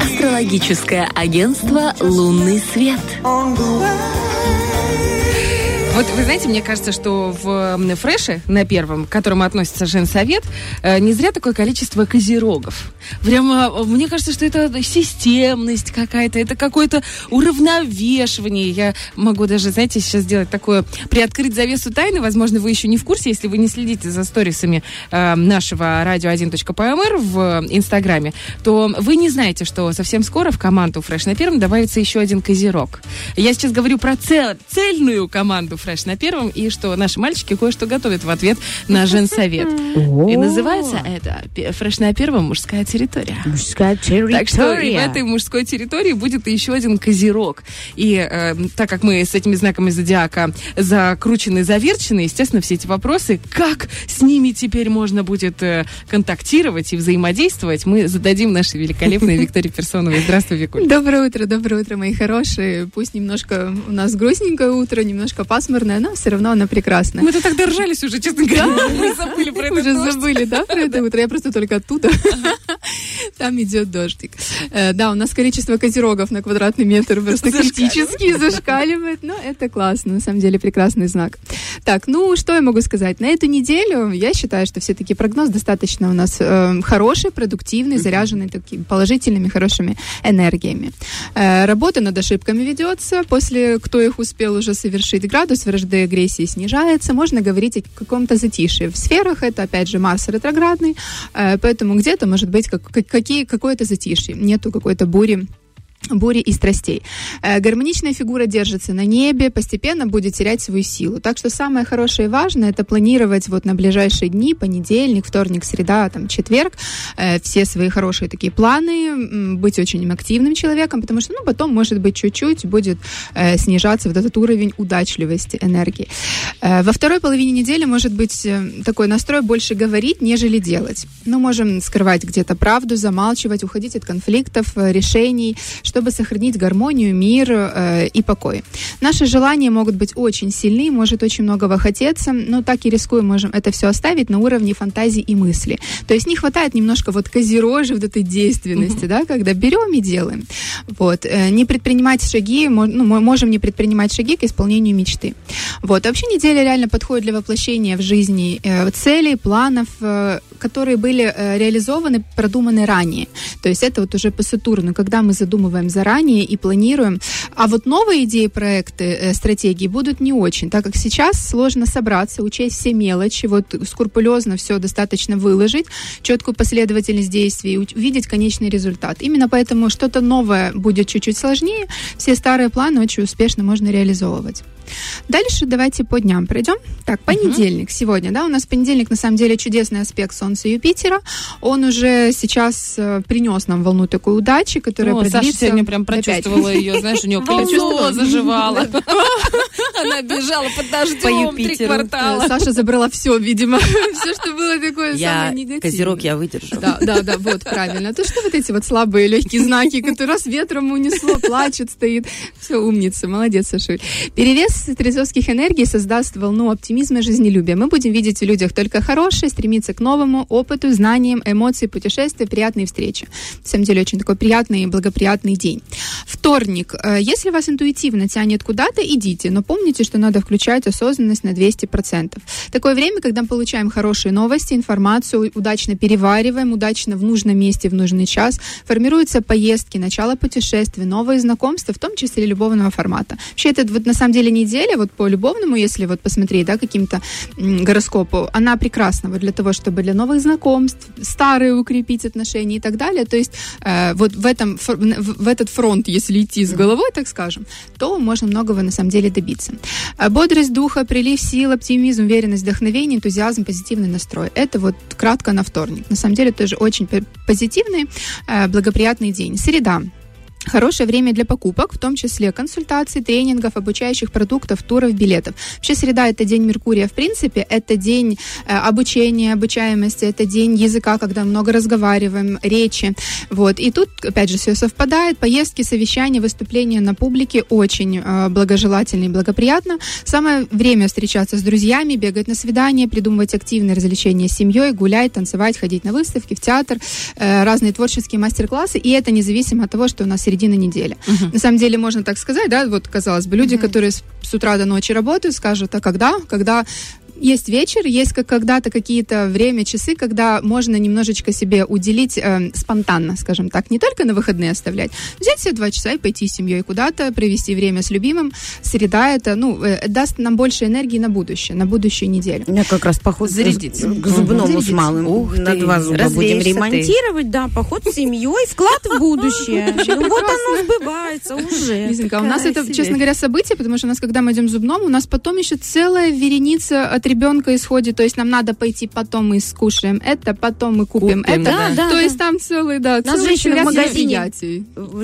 Астрологическое агентство «Лунный свет». Вот вы знаете, мне кажется, что в фреше на первом, к которому относится женсовет, э, не зря такое количество козерогов. Прямо, э, мне кажется, что это системность какая-то, это какое-то уравновешивание. Я могу даже, знаете, сейчас сделать такое, приоткрыть завесу тайны. Возможно, вы еще не в курсе, если вы не следите за сторисами э, нашего радио1.пмр в Инстаграме, то вы не знаете, что совсем скоро в команду фреш на первом добавится еще один козерог. Я сейчас говорю про цел, цельную команду фреш на первом, и что наши мальчики кое-что готовят в ответ на женсовет. И называется это фреш на первом мужская территория. Мужская территория. Так что и в этой мужской территории будет еще один козерог. И э, так как мы с этими знаками зодиака закручены, заверчены, естественно, все эти вопросы, как с ними теперь можно будет э, контактировать и взаимодействовать, мы зададим нашей великолепной Виктории Персоновой. Здравствуй, Викуль. Доброе утро, доброе утро, мои хорошие. Пусть немножко у нас грустненькое утро, немножко пасмурное, но все равно она прекрасная. Мы-то так держались уже, честно говоря. Мы забыли про это. Уже забыли, да, про это утро? Я просто только оттуда. Там идет дождик. Э, Да, у нас количество козерогов на квадратный метр просто критически зашкаливает. Но это классно, на самом деле прекрасный знак. Так, ну, что я могу сказать? На эту неделю я считаю, что все-таки прогноз достаточно у нас э, хороший, продуктивный, заряженный такими положительными, хорошими энергиями. Э, работа над ошибками ведется. После, кто их успел уже совершить, градус вражды и агрессии снижается. Можно говорить о каком-то затишье. В сферах это, опять же, Марс ретроградный, э, поэтому где-то может быть как- какие, какое-то затишье. Нету какой-то бури бури и страстей. Э, Гармоничная фигура держится на небе, постепенно будет терять свою силу. Так что самое хорошее и важное это планировать вот на ближайшие дни, понедельник, вторник, среда, там, четверг, э, все свои хорошие такие планы, быть очень активным человеком, потому что, ну, потом, может быть, чуть-чуть будет э, снижаться вот этот уровень удачливости энергии. Во второй половине недели может быть такой настрой больше говорить, нежели делать. Ну, можем скрывать где-то правду, замалчивать, уходить от конфликтов, решений, чтобы сохранить гармонию, мир э, и покой. Наши желания могут быть очень сильны, может очень многого хотеться, но так и рискуем, можем это все оставить на уровне фантазии и мысли. То есть не хватает немножко вот козерожи вот этой действенности, да, когда берем и делаем. Вот. Э, Не предпринимать шаги, ну, мы можем не предпринимать шаги к исполнению мечты. Вот. Вообще неделя реально подходит для воплощения в жизни э, целей, планов, э, которые были э, реализованы, продуманы ранее. То есть это вот уже по Сатурну, когда мы задумываем заранее и планируем. А вот новые идеи, проекты, э, стратегии будут не очень, так как сейчас сложно собраться, учесть все мелочи, вот скрупулезно все достаточно выложить, четкую последовательность действий, увидеть конечный результат. Именно поэтому что-то новое будет чуть-чуть сложнее, все старые планы очень успешно можно реализовывать. Дальше давайте по дням пройдем. Так, понедельник сегодня, да, у нас понедельник на самом деле чудесный аспект Солнца и Юпитера. Он уже сейчас э, принес нам волну такой удачи, которая О, Саша продлится сегодня прям прочувствовала ее, знаешь, у нее колесо заживало. Она бежала под дождем три квартала. Саша забрала все, видимо, все, что было такое самое негативное. козерог, я выдержу. Да, да, да, вот, правильно. То что вот эти вот слабые легкие знаки, которые раз ветром унесло, плачет, стоит. Все, умница, молодец, Сашуль. Перевес трезовских энергий создаст волну оптимизма и жизнелюбия. Мы будем видеть в людях только хорошее, стремиться к новому опыту, знаниям, эмоции, путешествия, приятные встречи. На самом деле, очень такой приятный и благоприятный день. Вторник. Э, Если вас интуитивно тянет куда-то, идите, но помните, что надо включать осознанность на 200%. Такое время, когда мы получаем хорошие новости, информацию, удачно перевариваем, удачно в нужном месте, в нужный час, формируются поездки, начало путешествий, новые знакомства, в том числе любовного формата. Вообще, это вот на самом деле неделя, вот по любовному, если вот посмотреть, да, каким-то гороскопу, она прекрасна вот для того, чтобы для новых знакомств, старые укрепить отношения и так далее. То есть э, вот в этом в, этот фронт, если идти с головой, так скажем, то можно многого на самом деле добиться. А Бодрость духа, прилив сил, оптимизм, уверенность, вдохновение, энтузиазм, позитивный настрой. Это вот кратко на вторник. На самом деле тоже очень позитивный, э, благоприятный день. Среда. Хорошее время для покупок, в том числе консультаций, тренингов, обучающих продуктов, туров, билетов. Вообще среда – это день Меркурия, в принципе, это день э, обучения, обучаемости, это день языка, когда много разговариваем, речи. Вот. И тут, опять же, все совпадает. Поездки, совещания, выступления на публике очень э, благожелательно и благоприятно. Самое время встречаться с друзьями, бегать на свидания, придумывать активные развлечения с семьей, гулять, танцевать, ходить на выставки, в театр, э, разные творческие мастер-классы. И это независимо от того, что у нас середина недели. Мгм. На самом деле, можно так сказать, да, вот казалось бы, люди, Мгм. которые с, с утра до ночи работают, скажут, а когда? Когда есть вечер, есть как когда-то какие-то время, часы, когда можно немножечко себе уделить э, спонтанно, скажем так, не только на выходные оставлять, взять себе два часа и пойти с семьей куда-то, провести время с любимым. Среда это, ну, э, даст нам больше энергии на будущее, на будущую неделю. У меня как раз поход Зарядиться. к зубному с Зарядиться. малым. Ух на ты, два зуба будем развеешься ты. ремонтировать, да, поход с семьей, вклад в будущее. Вот оно сбывается уже. Лизонька, а у нас это, себе. честно говоря, событие, потому что у нас, когда мы идем к зубному, у нас потом еще целая вереница от ребенка исходит, то есть нам надо пойти потом мы скушаем это, потом мы купим, Купим, это. Да, да, то да. есть там целый, да, Нас целый женщина в магазине-.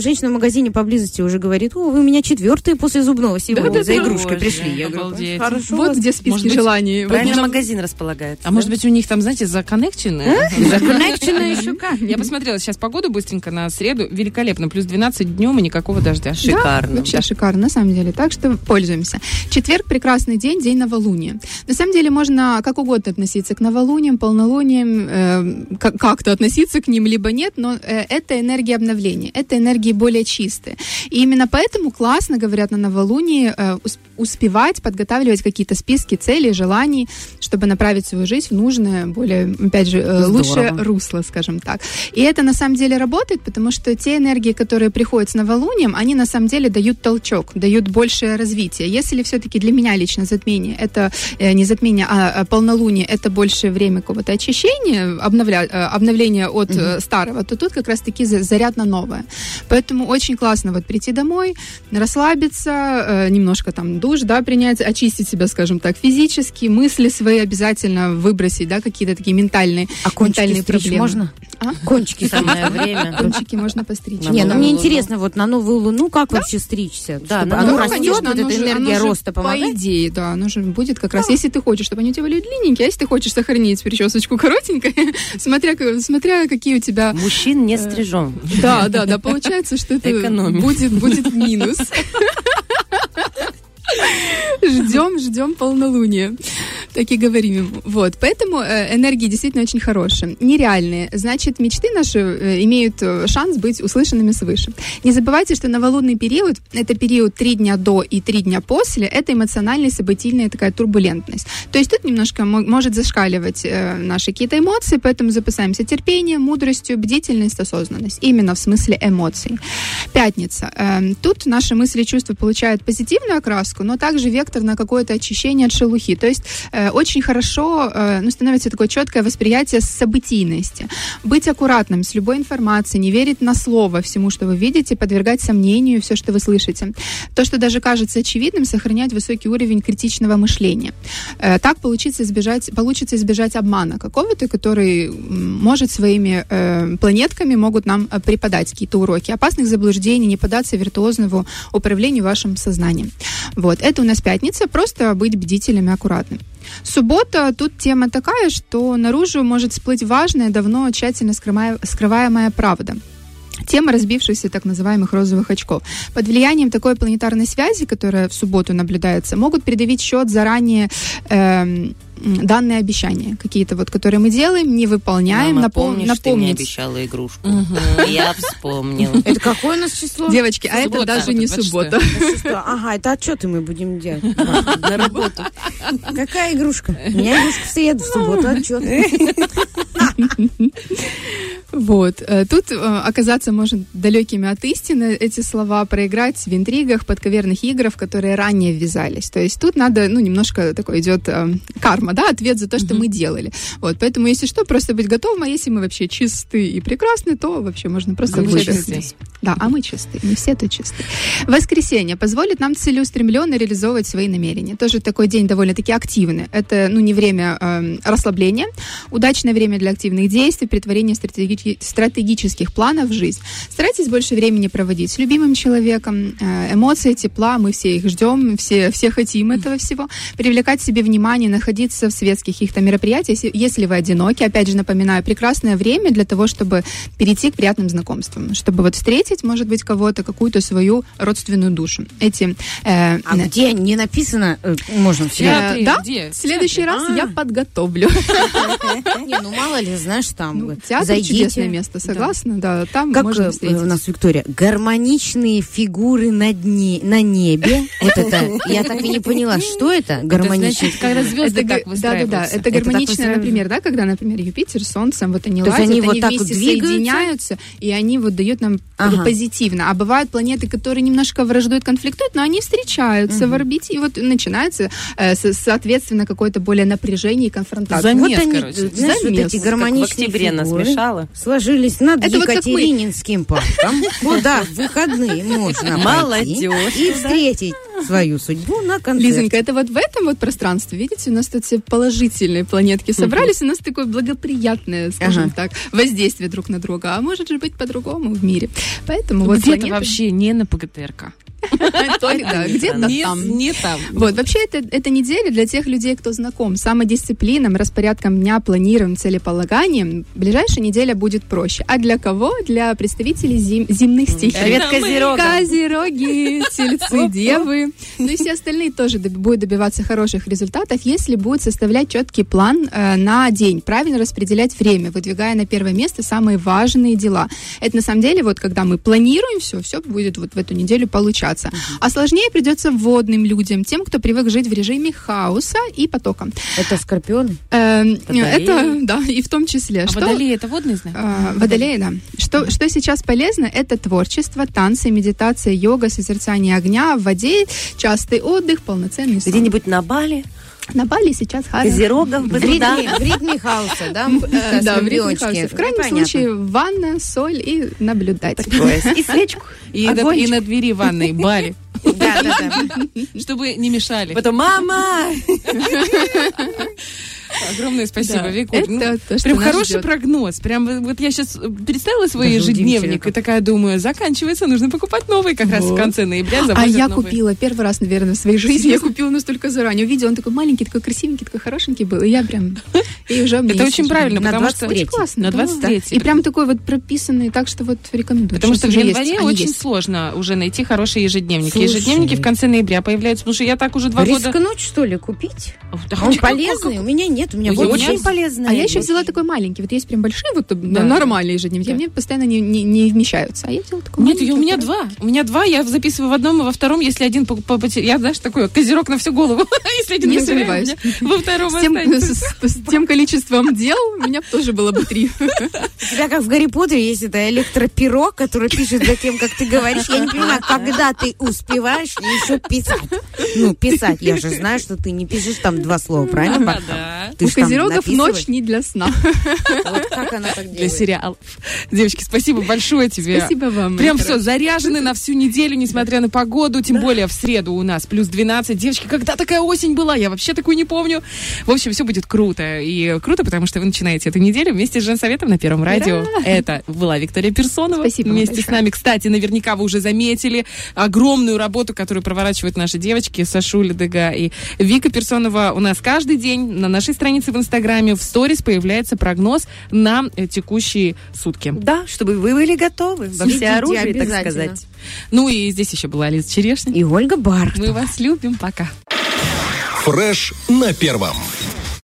Женщина в магазине поблизости уже говорит, о, вы у меня четвертые после зубного сегодня Да-да-да. за игрушкой Боже, пришли. Я говорю, хорошо. Вот где списки может быть, желаний. Вот Правильно на- магазин располагает. А может быть, у них там, знаете, законнекчены? Законнекчено еще как. Я посмотрела сейчас погоду быстренько на среду. Великолепно. Плюс 12 днем и никакого дождя. Шикарно. Вообще шикарно, на самом деле. Так что пользуемся. Четверг прекрасный день, день новолуния. На самом деле можно как угодно относиться к новолуниям, полнолуниям, э, как- как-то относиться к ним, либо нет, но э, это энергия обновления, это энергии более чистые. И именно поэтому классно, говорят на новолунии, э, ус- успевать подготавливать какие-то списки целей, желаний, чтобы направить свою жизнь в нужное, более, опять же, э, лучшее русло, скажем так. И это на самом деле работает, потому что те энергии, которые приходят с новолунием, они на самом деле дают толчок, дают большее развитие. Если все-таки для меня лично затмение, это э, не затмение, а, а полнолуние, это больше время какого-то очищения, обновля, э, обновления от э, старого, то тут как раз-таки за- заряд на новое. Поэтому очень классно вот прийти домой, расслабиться, немножко там душ, да, принять, очистить себя, скажем так, физически, мысли свои обязательно выбросить, да, какие-то такие ментальные, А ментальные проблемы. можно? А? Кончики Самое время. Кончики можно постричь. Не, ну мне интересно, вот на новую луну как вообще стричься? Да, оно новую, растет, конечно, вот эта энергия роста По помогает? идее, да, оно же будет как раз, если ты хочешь, чтобы они у тебя были длинненькие, а если ты хочешь сохранить причесочку коротенькой, смотря, смотря какие у тебя... Мужчин не стрижем. Да, да, да, получается, что это будет, будет минус. Ждем, ждем полнолуния. Так и говорим. Вот, поэтому э, энергии действительно очень хорошие. Нереальные. Значит, мечты наши э, имеют э, шанс быть услышанными свыше. Не забывайте, что новолунный период, это период три дня до и три дня после, это эмоциональная, событийная такая турбулентность. То есть тут немножко мо- может зашкаливать наши какие-то эмоции, поэтому запасаемся терпением, мудростью, бдительность, осознанность. Именно в смысле эмоций. Пятница. Эм, Тут наши мысли и чувства получают позитивную окраску, но также вектор на какое-то очищение от шелухи. То есть очень хорошо э, ну, становится такое четкое восприятие событийности. Быть аккуратным с любой информацией, не верить на слово всему, что вы видите, подвергать сомнению все, что вы слышите. То, что даже кажется очевидным, сохранять высокий уровень критичного мышления. Э, Так получится избежать, получится избежать обмана какого-то, который может своими э, планетками могут нам э, преподать какие-то уроки. Опасных заблуждений, не поддаться виртуозному управлению вашим сознанием. Вот, это у нас пятница, просто быть бдительными, аккуратными. Суббота, тут тема такая, что наружу может всплыть важная, давно тщательно скрываемая правда. Тема разбившихся так называемых розовых очков. Под влиянием такой планетарной связи, которая в субботу наблюдается, могут придавить счет заранее м, данные обещания какие-то вот, которые мы делаем, не выполняем, Мама, напом- помнишь, ты мне напомнить. обещала игрушку? Я вспомнил. Это какое у нас число? Девочки, а это даже не 26. суббота. Ага, это отчеты мы будем делать. На работу. Какая игрушка? У меня игрушка в среду, в субботу отчет. Вот. Э, Тут э, оказаться может далекими от истины эти слова, проиграть в интригах, подковерных играх, в которые ранее ввязались. То есть тут надо, ну, немножко такой идет э, карма, да, ответ за то, что мы делали. Вот, поэтому, если что, просто быть готовым, а если мы вообще чисты и прекрасны, то вообще можно просто А чисты. Да, а мы чисты, не все тут чисты. Воскресенье позволит нам целеустремленно реализовывать свои намерения. Тоже такой день довольно-таки активный. Это, ну, не время эм, расслабления, удачное время для активных действий, притворения стратеги- стратеги- стратегических планов в жизнь. Старайтесь больше времени проводить с любимым человеком. Э, Эмоции, тепла, мы все их ждем, все, все хотим этого всего. Привлекать себе внимание, находиться в светских каких-то мероприятиях, если- если вы одиноки. Опять же, напоминаю, прекрасное время для того, чтобы перейти к приятным знакомствам, чтобы вот встретить, может быть, кого-то, какую-то свою родственную душу. Эти э, А э, где не написано, э, можно все. Театре, да? где? в следующий В раз А. я подготовлю. Не, ну мало ли, знаешь, там Ну, зайдите. Чудесное место, согласна? Да, там Как можно э, встретить. у нас Виктория, гармоничные фигуры на дне, на небе. Вот это, я так и не поняла, что это Это гармоничные значит, когда звезды Это так да, да, да. Это так гармонично, выстраиваются. например, да, когда, например, Юпитер с Солнцем, вот они ладят, они они, вот так вот вместе соединяются, и они вот дают нам позитивно. А бывают планеты, которые немножко враждуют, конфликтуют, но они встречаются в орбите, и вот начинается, э, со- соответственно, какое-то более напряжение и конфронтация. Замес, короче. знаешь, вот эти Как в гармоничные октябре нас смешало. Сложились над Это вот. Екатерининским парком, куда в выходные можно Молодежь и встретить свою судьбу на концерте. Лизонька, это вот в этом вот пространстве, видите, у нас тут все положительные планетки собрались, у нас такое благоприятное, скажем так, воздействие друг на друга, а может же быть по-другому в мире. Поэтому вот Где-то вообще не на ПГТРК. Где-то там. не там. Вот, вообще, это, это неделя для тех людей, кто знаком с самодисциплином, распорядком дня, планированием, целеполаганием. Ближайшая неделя будет проще. А для кого? Для представителей земных стихий. Привет, Козерога. Козероги, тельцы, девы. Ну и все остальные тоже будут добиваться хороших результатов, если будут составлять четкий план э, на день, правильно распределять время, выдвигая на первое место самые важные дела. Это на самом деле, вот когда мы планируем все, все будет вот в эту неделю получаться. А сложнее придется водным людям, тем, кто привык жить в режиме хаоса и потока. Это скорпионы? Эм, это, да, и в том числе. А Что- водолей это водный знак? а, Водолеи, да. Что, что сейчас полезно, это творчество, танцы, медитация, йога, созерцание огня в воде, частый отдых, полноценный сон. Где-нибудь на Бали, На Бали сейчас хара. Козерогов В бы туда. ритме, в ритме хаоса, да? Э, Да, в ритме хаоса. В крайнем случае, ванна, соль и наблюдать. И свечку. И, на двери ванной Бали, Да, да, да. чтобы не мешали. Потом, мама! Огромное спасибо, Викуль. это Ну, то, что Прям хороший прогноз. Прям вот я сейчас представила свой ежедневник и такая думаю, заканчивается, нужно покупать новый как раз в конце ноября. А я купила первый раз, наверное, в своей жизни. Я купила настолько заранее. Увидела, он такой маленький, такой красивенький, такой хорошенький был. И я прям... И уже Это очень правильно, потому что 23-й. Очень классно. На да, 23-й. да. И прям такой вот прописанный, так что вот рекомендую. Потому что в январе очень сложно уже найти хорошие ежедневники. Ежедневники в конце ноября появляются, потому что я так уже два года... Рискнуть, что ли, купить? Да Он полезный? У меня нет, у меня вот у меня Очень полезно. А я еще взяла такой маленький. Вот есть прям большие, вот Да. нормальные ежедневники. Да. Мне постоянно не, не, не вмещаются. А я взяла такой Нет, маленький. я- у меня который- два. У меня два, я записываю в одном и во втором, если один по, по- поте- Я, знаешь, такой козерог на всю голову. если один Не сомневаюсь. Во втором С тем, с- с тем количеством дел у меня тоже было бы три. У тебя как в Гарри Поттере есть это электроперо, которое пишет за тем, как ты говоришь. Я не понимаю, когда ты успеваешь еще писать. Ну, писать. Я же знаю, что ты не пишешь там два слова, правильно, Да, да. Ты У козерогов ночь не для сна. Вот как она так Для делает. сериалов. Девочки, спасибо большое тебе. Спасибо вам. Прям все, заряжены на всю неделю, несмотря на погоду, тем более в среду у нас плюс 12. Девочки, когда такая осень была? Я вообще такую не помню. В общем, все будет круто. И круто, потому что вы начинаете эту неделю вместе с Женсоветом на Первом радио. Это была Виктория Персонова. Спасибо Вместе с нами. Кстати, наверняка вы уже заметили огромную работу, которую проворачивают наши девочки Сашуля Дега и Вика Персонова. У нас каждый день на нашей странице в Инстаграме в сторис появляется прогноз на э, текущие сутки. Да, чтобы вы были готовы во Следите всеоружии, так сказать. Ну и здесь еще была Лиза Черешня. И Ольга Барт. Мы вас любим. Пока. Фреш на первом.